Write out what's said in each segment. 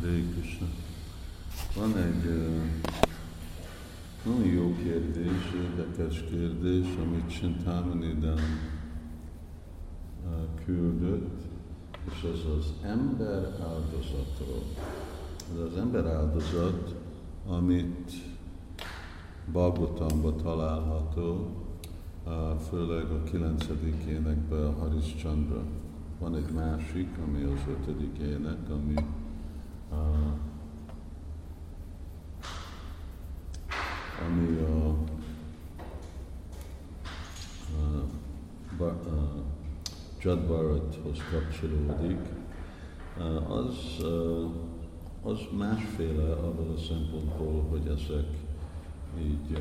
Hare Krishna. Van egy nagyon jó kérdés, érdekes kérdés, amit Csintamanidan uh, küldött, és az az ember áldozatról. Ez az ember áldozat, amit Bhagavatamban található, uh, főleg a 9. énekben a Haris Chandra. Van egy másik, ami az ötödik ének, ami ami a, a, a, a kapcsolódik, az, az másféle abban a szempontból, hogy ezek így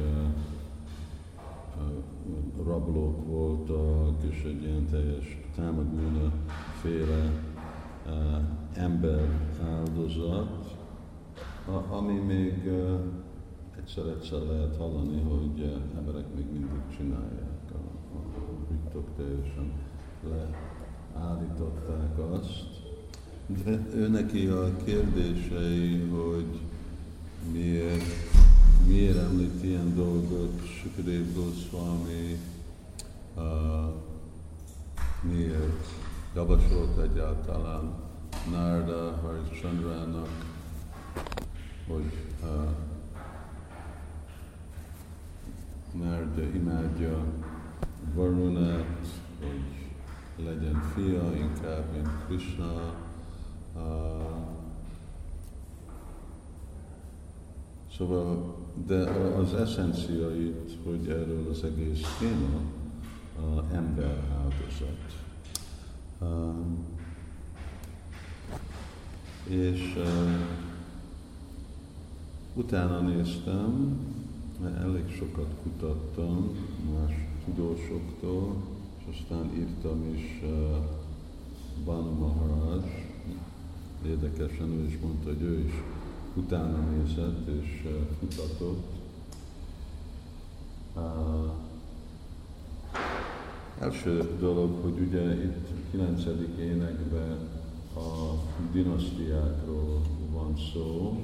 rablók voltak, és egy ilyen teljes támadgúna féle ember áldozat, ami még egyszer-egyszer lehet hallani, hogy emberek még mindig csinálják. A, a teljesen leállították azt. De ő neki a kérdései, hogy miért, miért említ ilyen dolgot Sukadev Goswami, uh, miért javasolt egyáltalán Narda Harishchandrának, hogy uh, Narda imádja Varunát, hogy legyen fia inkább, mint Krishna. Uh, szóval, de az eszenciait, hogy erről az egész téma, a ember áldozat. Uh, és uh, utána néztem, mert elég sokat kutattam más tudósoktól, aztán írtam is uh, Banu Maharaj, érdekesen ő is mondta, hogy ő is utána nézett és uh, kutatott. Uh, első dolog, hogy ugye itt 9. énekben a dinasztiákról van szó,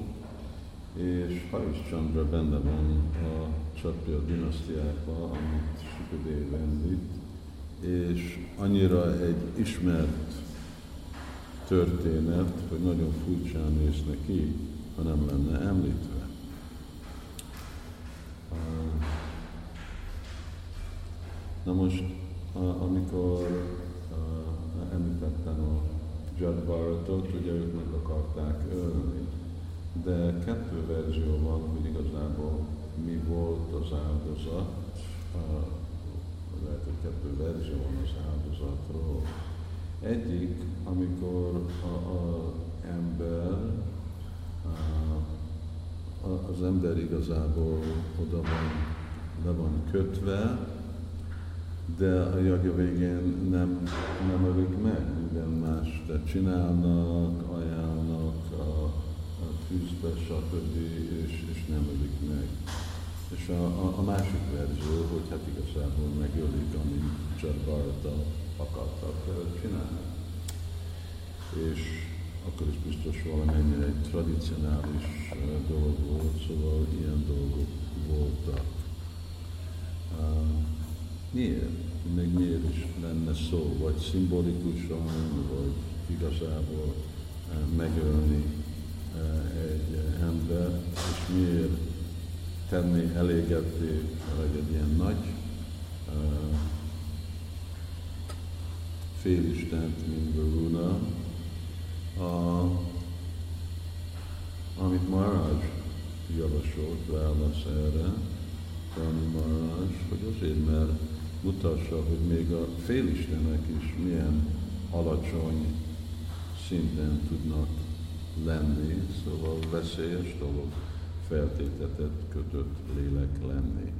és Haris Chandra benne van a Csatpia dinasztiákban, amit Sukadev említ, és annyira egy ismert történet, hogy nagyon furcsán néz neki, ha nem lenne említve. Na most, amikor említettem a Jadbaratot, ugye ők meg akarták ölni, de kettő verzió van, hogy igazából mi volt az áldozat, lehet, hogy kettő verzió van az áldozatról. Egyik, amikor a, a ember, az ember igazából oda van, le van kötve, de a jagja végén nem, nem ölik meg, minden más, de csinálnak, ajánlnak a, a tűzbe, stb. És, és nem ölik meg. És a, a, a másik verzió, hogy hát igazából megölik, amit Csarbarata akartak csinálni. És akkor is biztos valamennyire egy tradicionális dolog volt, szóval ilyen dolgok voltak. Uh, miért? Még miért is lenne szó? Vagy szimbolikusan, vagy igazából uh, megölni uh, egy ember, és miért tenni elégetté, vagy egy ilyen nagy félistent, mint Varuna, a, amit Maharaj javasolt válasz erre, Rani Maharaj, hogy azért, mert mutassa, hogy még a félistenek is milyen alacsony szinten tudnak lenni, szóval veszélyes dolog feltétetett, kötött lélek lenni.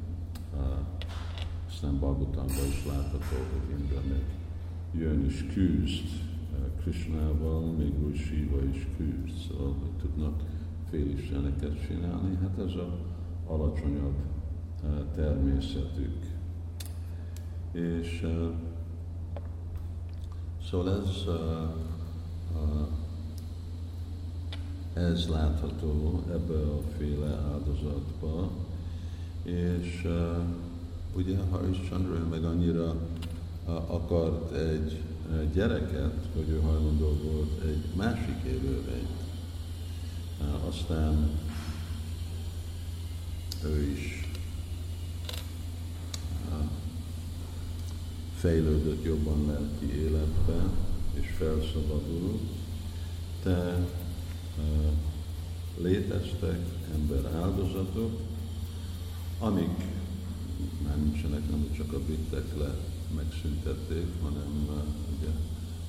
Aztán Bhagavatamban is látható, hogy Indra meg jön és küzd Krishnával, még úgy Shiva is küzd, szóval hogy tudnak félisteneket csinálni, hát ez a alacsonyabb természetük. És uh, szóval ez uh, uh, ez látható ebbe a féle áldozatba, és uh, ugye Chandra meg annyira uh, akart egy uh, gyereket, hogy ő hajlandó volt egy másik élőlényt. Uh, aztán ő is fejlődött jobban lelki életbe, és felszabadult, de uh, léteztek ember áldozatok, amik már nincsenek, nem csak a bittek le megszüntették, hanem uh, ugye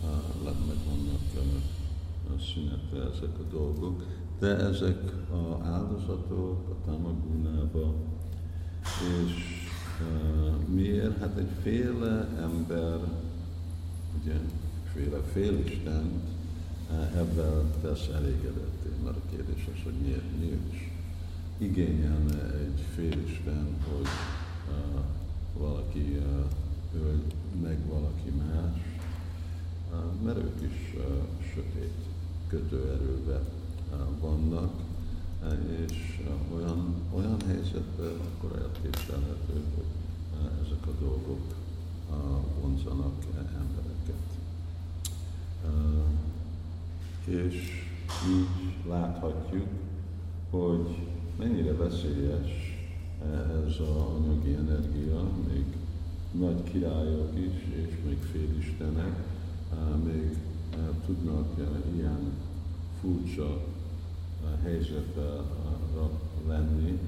uh, meg vannak szünetve ezek a dolgok, de ezek a áldozatok a tamagunába, és miért? Hát egy féle ember, ugye, féle félistent uh, ebben tesz elégedetté, mert a kérdés az, hogy miért, miért is igényelne egy félisten, hogy uh, valaki uh, öl meg valaki más, uh, mert ők is uh, sötét kötőerőbe uh, vannak, és olyan, olyan helyzetben akkor elképzelhető, hogy ezek a dolgok vonzanak embereket. Uh, és így láthatjuk, hogy mennyire veszélyes ez a anyagi energia, még nagy királyok is, és még félistenek, még tudnak ilyen furcsa helyzetbe lenni,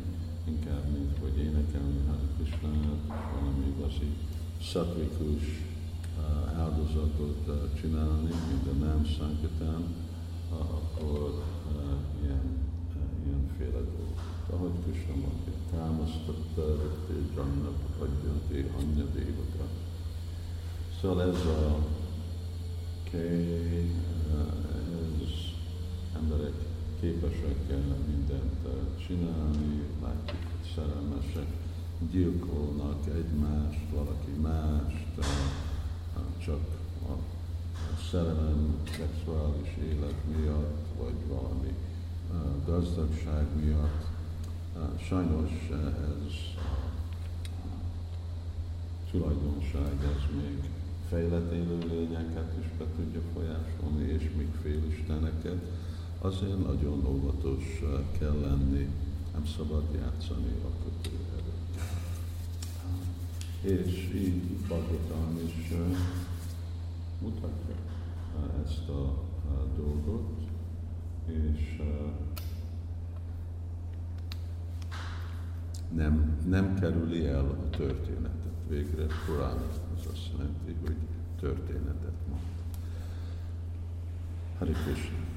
inkább, mint hogy énekelni Hare Krishnát, valami igazi szatvikus áldozatot csinálni, mint a nem Sankatán, akkor ilyen ilyenféle dolgok. Ahogy Krishna mondja, támasztotta, rögté, janna, padjanti, anya dévata. Szóval ez a ez képesek mindent csinálni, látjuk, hogy szerelmesek, gyilkolnak egymást, valaki mást, csak a szerelem, szexuális élet miatt, vagy valami gazdagság miatt. Sajnos ez tulajdonság, ez még fejlett élőlényeket is be tudja folyásolni, és még félisteneket. Azért nagyon óvatos kell lenni, nem szabad játszani a. És így Bhagavatam is mutatja ezt a dolgot, és nem, nem kerüli el a történetet. Végre Korán az azt jelenti, hogy történetet mond. Hari Krishna.